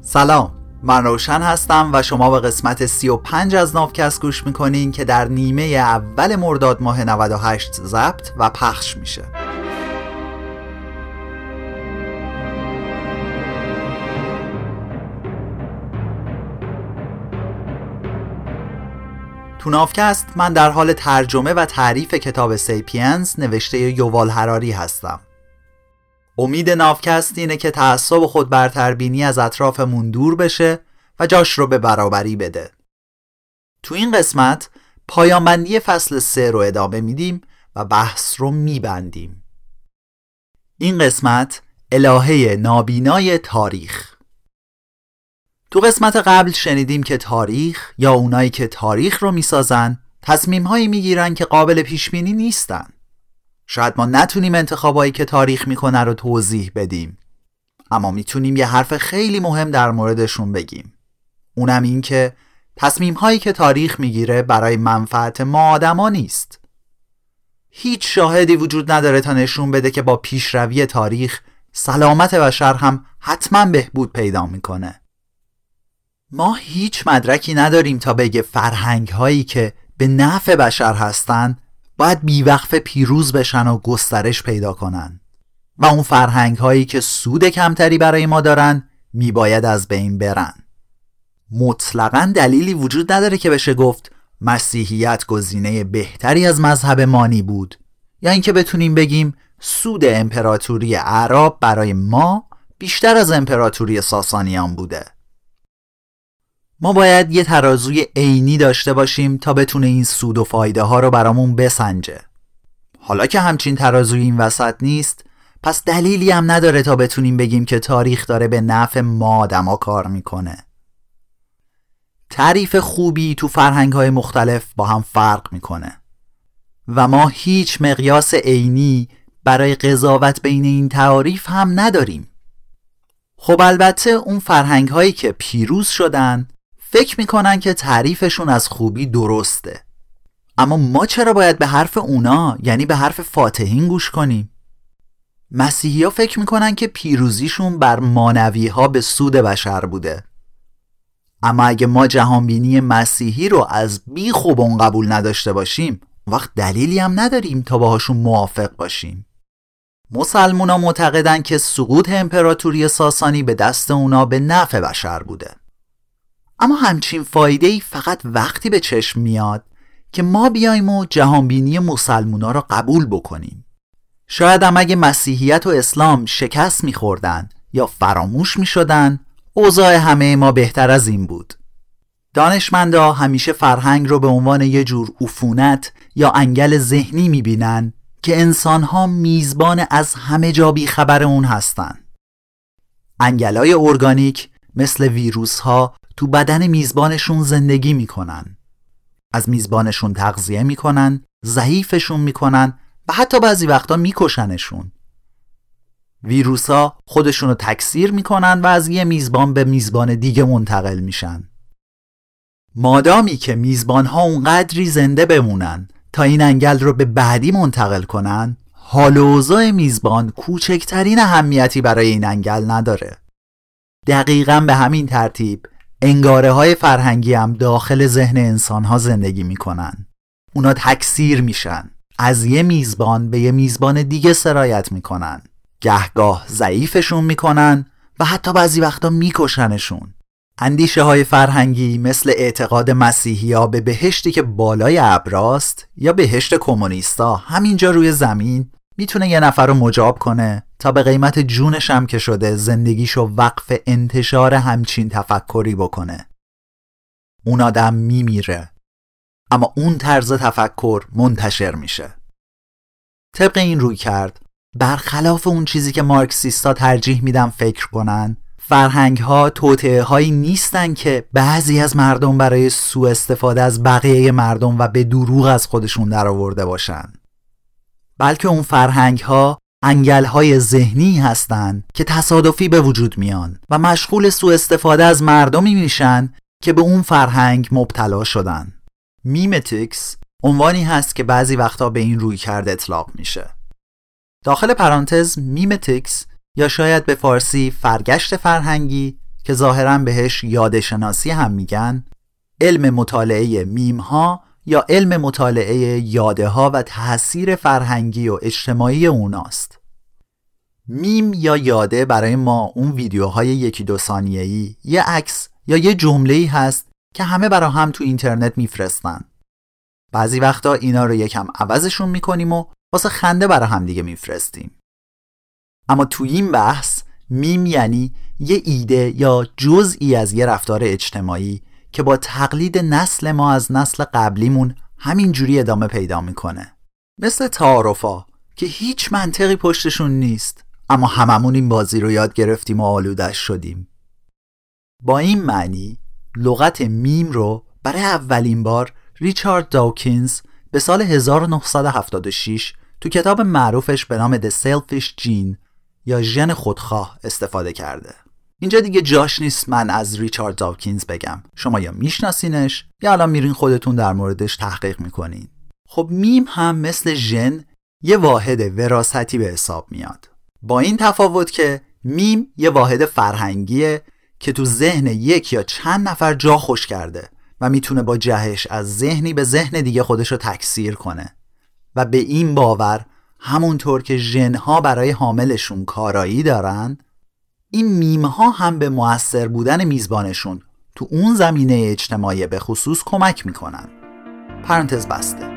سلام. من روشن هستم و شما به قسمت 35 از ناوکست گوش می‌کنین که در نیمه اول مرداد ماه 98 ضبط و پخش میشه. تو نافکست من در حال ترجمه و تعریف کتاب سیپینز نوشته یووال هراری هستم. امید نافکست اینه که تعصب خود برتربینی از اطرافمون دور بشه و جاش رو به برابری بده. تو این قسمت پایانبندی فصل سه رو ادامه میدیم و بحث رو میبندیم. این قسمت الهه نابینای تاریخ. تو قسمت قبل شنیدیم که تاریخ یا اونایی که تاریخ رو می‌سازن تصمیم هایی می‌گیرن که قابل پیش بینی نیستن. شاید ما نتونیم انتخابایی که تاریخ می‌کنه رو توضیح بدیم. اما می‌تونیم یه حرف خیلی مهم در موردشون بگیم. اونم این که تصمیم هایی که تاریخ می‌گیره برای منفعت ما آدما نیست. هیچ شاهدی وجود نداره تا نشون بده که با پیشروی تاریخ سلامت بشر هم حتما بهبود پیدا می‌کنه. ما هیچ مدرکی نداریم تا بگه فرهنگ هایی که به نفع بشر هستن باید بیوقف پیروز بشن و گسترش پیدا کنن. و اون فرهنگ هایی که سود کمتری برای ما دارن میباید از بین برن. مطلقا دلیلی وجود نداره که بشه گفت مسیحیت گزینه بهتری از مذهب مانی بود. یا اینکه بتونیم بگیم سود امپراتوری عرب برای ما بیشتر از امپراتوری ساسانیان بوده. ما باید یه ترازوی عینی داشته باشیم تا بتونه این سود و فایده ها رو برامون بسنجه. حالا که همچین ترازوی این وسط نیست پس دلیلی هم نداره تا بتونیم بگیم که تاریخ داره به نفع ما آدما کار می‌کنه. تعریف خوبی تو فرهنگ های مختلف با هم فرق می‌کنه. و ما هیچ مقیاس عینی برای قضاوت بین این تعاریف هم نداریم. خب البته اون فرهنگ هایی که پیروز شدن فکر می‌کنن که تعریفشون از خوبی درسته. اما ما چرا باید به حرف اونا یعنی به حرف فاتحین گوش کنیم؟ مسیحی ها فکر می‌کنن که پیروزیشون بر مانوی ها به سود بشر بوده. اما اگه ما جهانبینی مسیحی رو از بی خوب قبول نداشته باشیم وقت دلیلی هم نداریم تا باهاشون موافق باشیم. مسلمونا معتقدن که سقوط امپراتوری ساسانی به دست اونا به نفع بشر بوده. اما همچین فایده ای فقط وقتی به چشم میاد که ما بیایم و جهانبینی مسلمونا را قبول بکنیم. شاید هم اگه مسیحیت و اسلام شکست میخوردن یا فراموش می‌شدن اوضاع همه ما بهتر از این بود. دانشمندا همیشه فرهنگ رو به عنوان یه جور عفونت یا انگل ذهنی می‌بینن که انسانها میزبان از همه جا خبر اون هستن انگلای ارگانیک مثل ویروس ها تو بدن میزبانشون زندگی می‌کنن. از میزبانشون تغذیه می‌کنن ضعیفشون می‌کنن و حتی بعضی وقتا میکشنشون. ویروس ها خودشون رو تکثیر می‌کنن و از یه میزبان به میزبان دیگه منتقل میشن. مادامی که میزبان ها اونقدری زنده بمونن تا این انگل رو به بعدی منتقل کنن حال و میزبان کوچکترین اهمیتی برای این انگل نداره. دقیقا به همین ترتیب انگاره های فرهنگی هم داخل ذهن انسان ها زندگی می‌کنن. اونا تکثیر میشن. از یه میزبان به یه میزبان دیگه سرایت می‌کنن. گهگاه ضعیفشون می‌کنن و حتی بعضی وقتا میکشنشون. اندیشه های فرهنگی مثل اعتقاد مسیحی ها به بهشتی که بالای ابراست یا بهشت کمونیستا همینجا روی زمین می‌تونه یه نفر رو مجاب کنه تا به قیمت جونش هم که شده زندگیشو وقف انتشار همچین تفکری بکنه. اون آدم میمیره اما اون طرز تفکر منتشر میشه. طبق این روی کرد برخلاف اون چیزی که مارکسیستا ترجیح میدن فکر کنن فرهنگ ها توطعه هایی نیستن که بعضی از مردم برای سوء استفاده از بقیه مردم و به دروغ از خودشون درآورده باشن. بلکه اون فرهنگ ها انگل های ذهنی هستند که تصادفی به وجود میان و مشغول سوء استفاده از مردمی میشن که به اون فرهنگ مبتلا شدن. memetics عنوانی هست که بعضی وقتا به این رویکرده اطلاق میشه. داخل پرانتز memetics یا شاید به فارسی فرگشت فرهنگی که ظاهرا بهش یادشناسی هم میگن علم مطالعه میم ها یا علم مطالعه یاده ها و تاثیر فرهنگی و اجتماعی اوناست. میم یا یاده برای ما اون ویدیوهای یکی دو ثانیه‌ای یه عکس یا یه جمله‌ای هست که همه برا هم تو اینترنت میفرستن. بعضی وقتا اینا رو یکم عوضشون می‌کنیم و واسه خنده برا هم دیگه میفرستیم. اما تو این بحث میم یعنی یه ایده یا جزئی از یه رفتار اجتماعی که با تقلید نسل ما از نسل قبلیمون همینجوری ادامه پیدا می‌کنه. مثل تعارفا که هیچ منطقی پشتشون نیست اما هممون این بازی رو یاد گرفتیم و آلودش شدیم. با این معنی لغت میم رو برای اولین بار ریچارد داوکینز به سال 1976 تو کتاب معروفش به نام The Selfish Gene یا ژن خودخواه استفاده کرده. اینجا دیگه جاش نیست من از ریچارد داوکینز بگم. شما یا میشناسینش یا الان میرین خودتون در موردش تحقیق می‌کنین. خب میم هم مثل ژن یه واحد وراثتی به حساب میاد. با این تفاوت که میم یه واحد فرهنگیه که تو ذهن یک یا چند نفر جا خوش کرده و می‌تونه با جهش از ذهنی به ذهن دیگه خودش رو تکثیر کنه. و به این باور همونطور که ژنها برای حاملشون کارایی دارن این میم ها هم به موثر بودن میزبانشون تو اون زمینه اجتماعی به خصوص کمک می‌کنن. پرانتز بسته.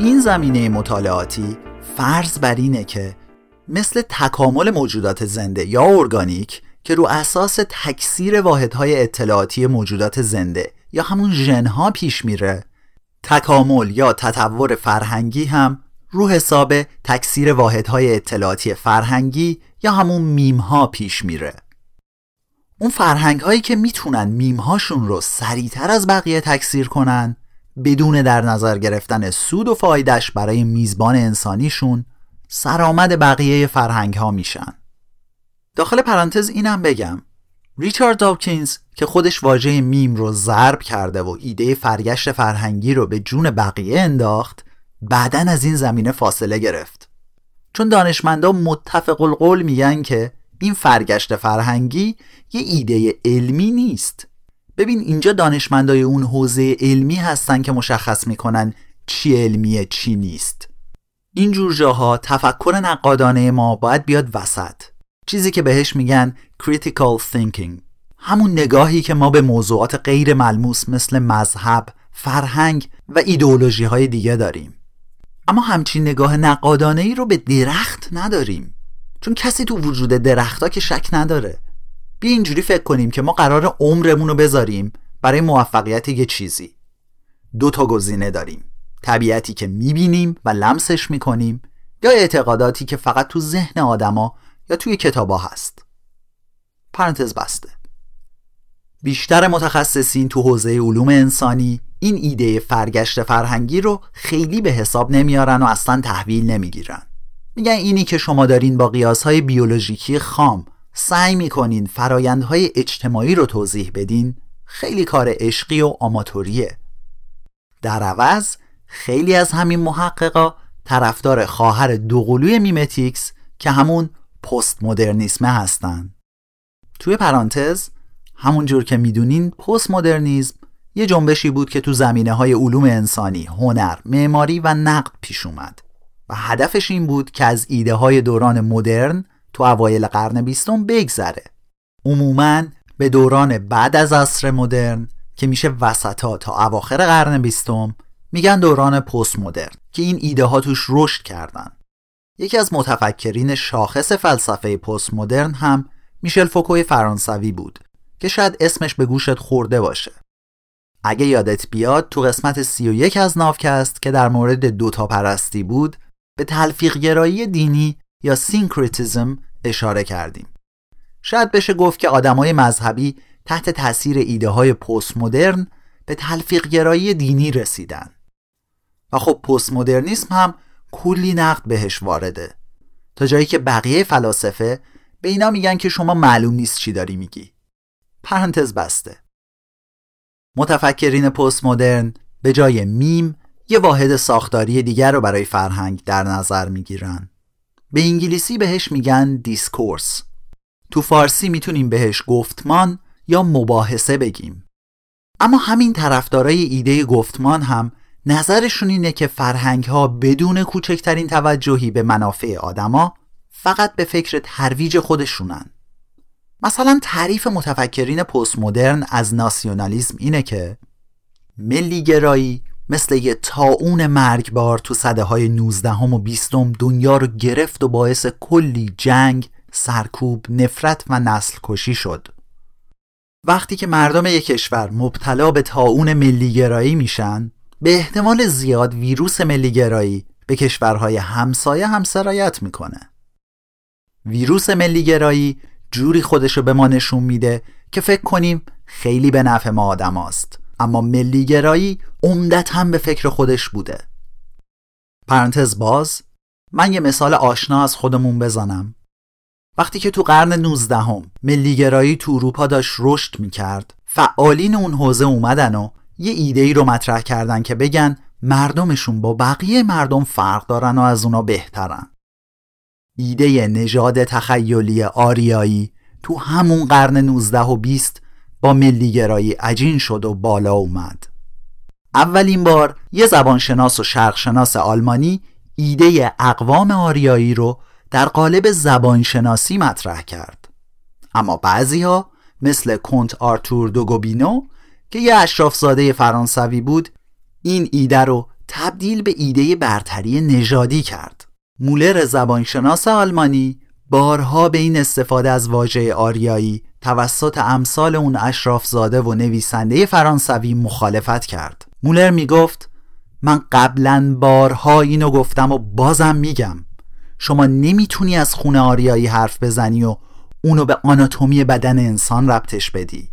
این زمینه مطالعاتی فرض بر اینه که مثل تکامل موجودات زنده یا ارگانیک که رو اساس تکثیر واحدهای اطلاعاتی موجودات زنده یا همون ژنها پیش میره تکامل یا تطور فرهنگی هم رو حساب تکثیر واحدهای اطلاعاتی فرهنگی یا همون میم ها پیش میره. اون فرهنگ هایی که می‌تونن میم هاشون رو سریعتر از بقیه تکثیر کنن بدون در نظر گرفتن سود و فایدهش برای میزبان انسانیشون سرآمد بقیه فرهنگ ها میشن. داخل پرانتز اینم بگم. ریچارد داوکینز که خودش واژه میم رو ضرب کرده و ایده فرگشت فرهنگی رو به جون بقیه انداخت بعدا از این زمینه فاصله گرفت. چون دانشمندا متفق القول میگن که این فرگشت فرهنگی یه ایده علمی نیست. ببین اینجا دانشمندای اون حوزه علمی هستن که مشخص می‌کنن چی علمیه چی نیست. این جور جاها تفکر نقادانه ما باید بیاد وسط. چیزی که بهش میگن critical thinking. همون نگاهی که ما به موضوعات غیر ملموس مثل مذهب، فرهنگ و ایدئولوژی های دیگه داریم. اما همچین نگاه نقادانه ای رو به درخت نداریم. چون کسی تو وجود درختها که شک نداره. بیا اینجوری فکر کنیم که ما قرار عمرمون رو بذاریم برای موفقیت یه چیزی. دو تا گزینه داریم. طبیعتی که می‌بینیم و لمسش می‌کنیم یا اعتقاداتی که فقط تو ذهن آدما یا توی کتابا هست. پرانتز بسته. بیشتر متخصصین تو حوزه علوم انسانی این ایده فرگشت فرهنگی رو خیلی به حساب نمیارن و اصلا تحویل نمی‌گیرن. میگن اینی که شما دارین با قیاسهای بیولوژیکی خام سعی می‌کنین فرایندهای اجتماعی رو توضیح بدین. خیلی کار عشقی و آماتوریه. در عوض خیلی از همین محققا طرفدار خواهر دوقلوی memetics که همون پست مدرنیسمه هستن. توی پرانتز همون جور که می‌دونین پست مدرنیزم یه جنبشی بود که تو زمینه های علوم انسانی، هنر، معماری و نقد پیش اومد. و هدفش این بود که از ایده های دوران مدرن تو اوایل قرن بیستم بگذره. عموما به دوران بعد از عصر مدرن که میشه وسطا تا اواخر قرن بیستم میگن دوران پست مدرن که این ایده ها توش رشد کردن. یکی از متفکرین شاخص فلسفه پست مدرن هم میشل فوکوی فرانسوی بود که شاید اسمش به گوشت خورده باشه. اگه یادت بیاد تو قسمت 31 از ناوکست که در مورد دوتا پرستی بود به تلفیق گرایی دینی یا syncretism اشاره کردیم. شاید بشه گفت که آدمای مذهبی تحت تاثیر ایده های پست مدرن به تلفیق گرایی دینی رسیدن. و خب پست مدرنیسم هم کلی نقد بهش وارده. تا جایی که بقیه فلاسفه به اینا میگن که شما معلوم نیست چی داری میگی. پرانتز بسته. متفکرین پست مدرن به جای میم یه واحد ساختاری دیگر رو برای فرهنگ در نظر می‌گیرن. به انگلیسی بهش میگن discourse تو فارسی می‌تونیم بهش گفتمان یا مباحثه بگیم. اما همین طرفدارای ایده گفتمان هم نظرشون اینه که فرهنگ ها بدون کوچکترین توجهی به منافع آدما فقط به فکر ترویج خودشونن. مثلا تعریف متفکرین پست مدرن از ناسیونالیسم اینه که ملیگرایی مثل یه تاون مرگبار تو صده های 19 و 20 دنیا رو گرفت و باعث کلی جنگ، سرکوب، نفرت و نسل کشی شد. وقتی که مردم یک کشور مبتلا به تاون ملیگرایی میشن، به احتمال زیاد ویروس ملیگرایی به کشورهای همسایه هم سرایت می‌کنه. ویروس ملیگرایی جوری خودشو به ما نشون میده که فکر کنیم خیلی به نفع ما آدم است. اما ملیگرایی عمدتا به فکر خودش بوده. پرانتز باز من یه مثال آشنا از خودمون بزنم. وقتی که تو قرن 19 هم ملیگرایی تو اروپا داشت رشد می‌کرد فعالین اون حوزه اومدن و یه ایده ای رو مطرح کردن که بگن مردمشون با بقیه مردم فرق دارن و از اونا بهترن. ایده نژاد تخیلی آریایی تو همون قرن 19 و 20 با ملیگرایی عجین شد و بالا اومد. اولین بار یه زبانشناس و شرقشناس آلمانی ایده اقوام آریایی رو در قالب زبانشناسی مطرح کرد. اما بعضی ها مثل کنت آرتور دوگوبینو که یه اشرافزاده فرانسوی بود این ایده رو تبدیل به ایده برتری نژادی کرد. مولر زبانشناس آلمانی بارها به این استفاده از واژه آریایی توسط امثال اون اشرافزاده و نویسنده فرانسوی مخالفت کرد. مولر می‌گفت من قبلا بارها اینو گفتم و بازم میگم. شما نمی‌تونی از خونه آریایی حرف بزنی و اونو به آناتومی بدن انسان ربطش بدی.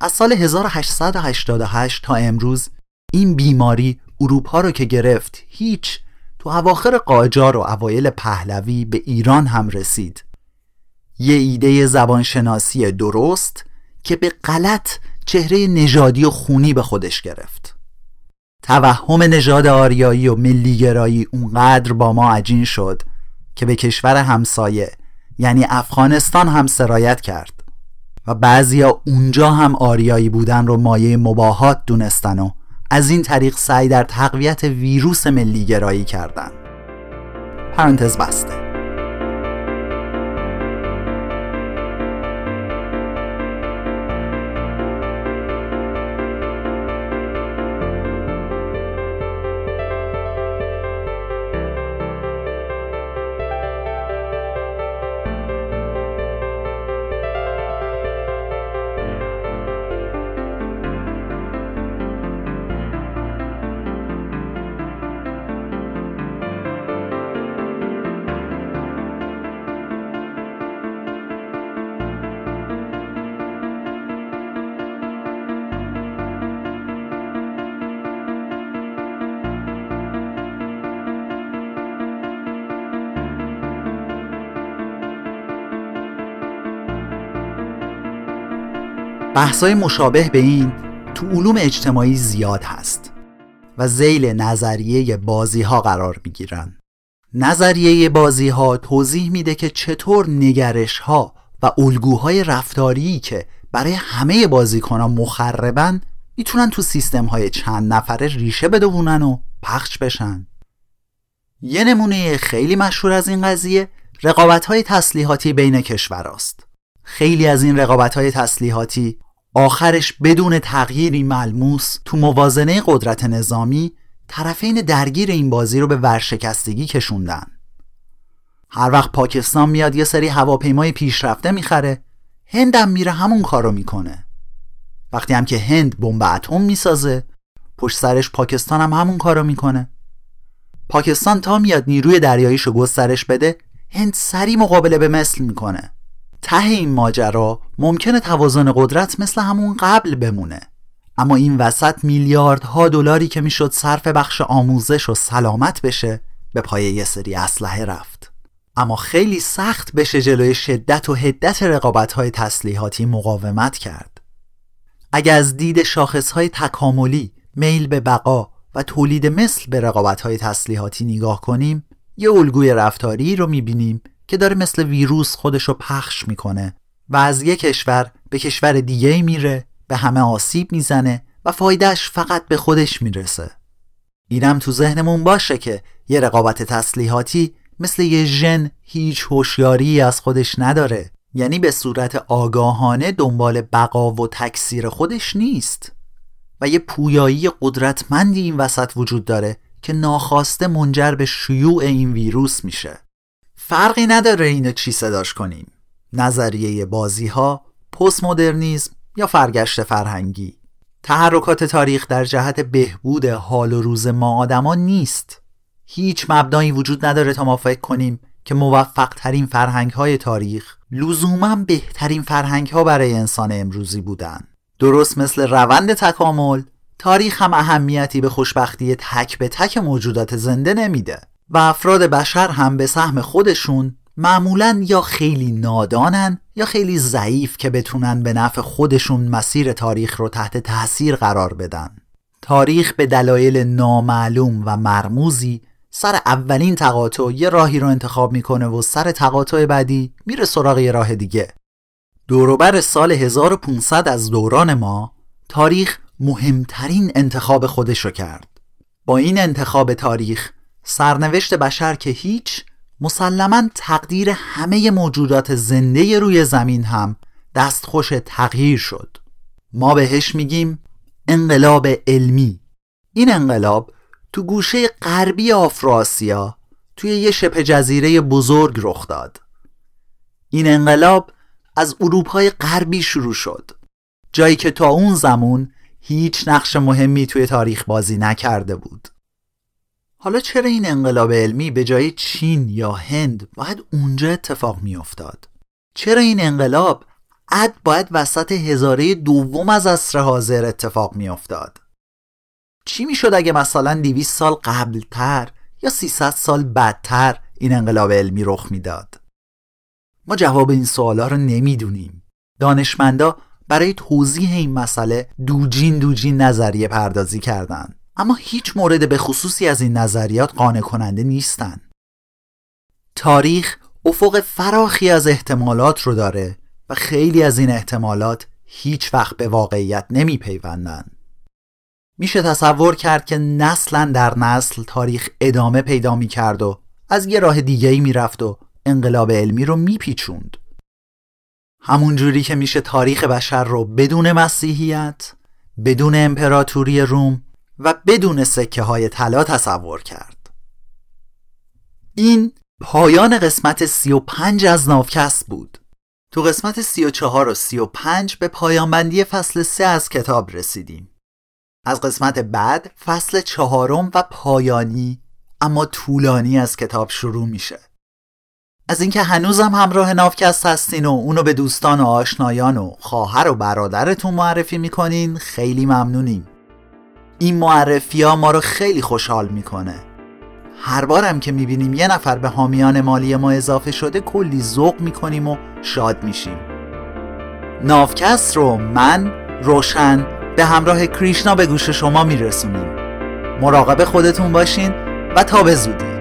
از سال 1888 تا امروز این بیماری اروپا رو که گرفت هیچ تو اواخر قاجار و اوایل پهلوی به ایران هم رسید. یه ایده زبانشناسی درست که به غلط چهره نژادی و خونی به خودش گرفت. توهم نژاد آریایی و ملیگرایی اونقدر با ما عجین شد که به کشور همسایه یعنی افغانستان هم سرایت کرد و بعضیا اونجا هم آریایی بودن رو مایه مباهات دونستن و از این طریق سعی در تقویت ویروس ملیگرایی کردن. پرانتز بسته. بحثای مشابه به این تو علوم اجتماعی زیاد هست و زیل نظریه بازی ها قرار می گیرن. نظریه بازی ها توضیح میده که چطور نگرش ها و الگوهای رفتاری که برای همه بازیکن مخربن می‌تونن تو سیستم های چند نفره ریشه بدونن و پخش بشن یه نمونه خیلی مشهور از این قضیه رقابت های تسلیحاتی بین کشوراست خیلی از این رقابت های تسلیحاتی آخرش بدون تغییری ملموس تو موازنه قدرت نظامی طرفین درگیر این بازی رو به ورشکستگی کشوندن. هر وقت پاکستان میاد یه سری هواپیمای پیشرفته می‌خره هندم میره همون کارو می‌کنه. وقتی هم که هند بمب اتم می‌سازه پشت سرش پاکستان هم همون کارو می‌کنه. پاکستان تا میاد نیروی دریاییشو گسترش بده هند سری مقابله به مثل می‌کنه. ته این ماجرا ممکنه توازن قدرت مثل همون قبل بمونه. اما این وسط میلیاردها دلاری که می‌شد صرف بخش آموزش و سلامت بشه به پای یه سری اسلحه رفت. اما خیلی سخت بشه جلوی شدت و حدت رقابت‌های تسلیحاتی مقاومت کرد. اگر از دید شاخصهای تکاملی میل به بقا و تولید مثل به رقابت‌های تسلیحاتی نگاه کنیم یه الگوی رفتاری رو می‌بینیم که داره مثل ویروس خودش رو پخش می‌کنه و از یک کشور به کشور دیگه میره به همه آسیب می‌زنه و فایدهش فقط به خودش می‌رسه. اینم تو ذهنمون باشه که یه رقابت تسلیحاتی مثل یه ژن هیچ هوشیاری از خودش نداره. یعنی به صورت آگاهانه دنبال بقا و تکثیر خودش نیست. و یه پویایی قدرتمندی این وسط وجود داره که ناخواسته منجر به شیوع این ویروس میشه. فرقی نداره اینو چی صداش کنیم. نظریه بازی ها پست مدرنیزم یا فرگشت فرهنگی. تحرکات تاریخ در جهت بهبود حال و روز ما آدما نیست. هیچ مبنایی وجود نداره تا ما فکر کنیم که موفق ترین فرهنگ های تاریخ لزوما بهترین فرهنگ ها برای انسان امروزی بودن. درست مثل روند تکامل تاریخ هم اهمیتی به خوشبختی تک به تک موجودات زنده نمیده. و افراد بشر هم به سهم خودشون معمولا یا خیلی نادانن یا خیلی ضعیف که بتونن به نفع خودشون مسیر تاریخ رو تحت تاثیر قرار بدن. تاریخ به دلایل نامعلوم و مرموزی سر اولین تقاطع یه راهی رو انتخاب می‌کنه و سر تقاطع بعدی میره سراغ یه راه دیگه. دوروبر سال 1500 از دوران ما تاریخ مهمترین انتخاب خودش رو کرد. با این انتخاب تاریخ سرنوشت بشر که هیچ مسلما تقدیر همه موجودات زنده روی زمین هم دستخوش تغییر شد. ما بهش میگیم انقلاب علمی. این انقلاب تو گوشه غربی آفراسیا توی یه شبه جزیره بزرگ رخ داد. این انقلاب از اروپای غربی شروع شد. جایی که تا اون زمان هیچ نقش مهمی توی تاریخ بازی نکرده بود. حالا چرا این انقلاب علمی به جای چین یا هند باید اونجا اتفاق می افتاد؟ چرا این انقلاب عد باید وسط هزاره دوم از عصر حاضر اتفاق می افتاد؟ چی می شد اگه مثلا 200 سال قبلتر یا 300 سال بعدتر این انقلاب علمی رخ می‌داد؟ ما جواب این سوالا رو نمی‌دونیم. دانشمندا برای توضیح این مسئله دوجین دوجین نظریه پردازی کردند. اما هیچ مورد به خصوصی از این نظریات قانع کننده نیستن تاریخ افق فراخی از احتمالات رو داره و خیلی از این احتمالات هیچ وقت به واقعیت نمی پیوندن. میشه تصور کرد که نسلا در نسل تاریخ ادامه پیدا می کرد و از یه راه دیگه ای می رفت و انقلاب علمی رو می پیچوند. همون جوری که میشه تاریخ بشر رو بدون مسیحیت، بدون امپراتوری روم و بدون سکه های طلا تصور کرد. این پایان قسمت 35 از ناوکست بود. تو قسمت 34 و 35 به پایان بندی فصل 3 از کتاب رسیدیم. از قسمت بعد فصل چهارم و پایانی اما طولانی از کتاب شروع میشه. از اینکه هنوزم همراه ناوکست هستین و اونو به دوستان و آشنایان و خواهر و برادرتون معرفی می‌کنین خیلی ممنونیم. این معرفی ها ما رو خیلی خوشحال می‌کنه. هر بارم که می‌بینیم یه نفر به حامیان مالی ما اضافه شده کلی ذوق می‌کنیم و شاد میشیم. نافکست رو من روشن به همراه کریشنا به گوش شما میرسونیم. مراقب خودتون باشین و تا به زودی.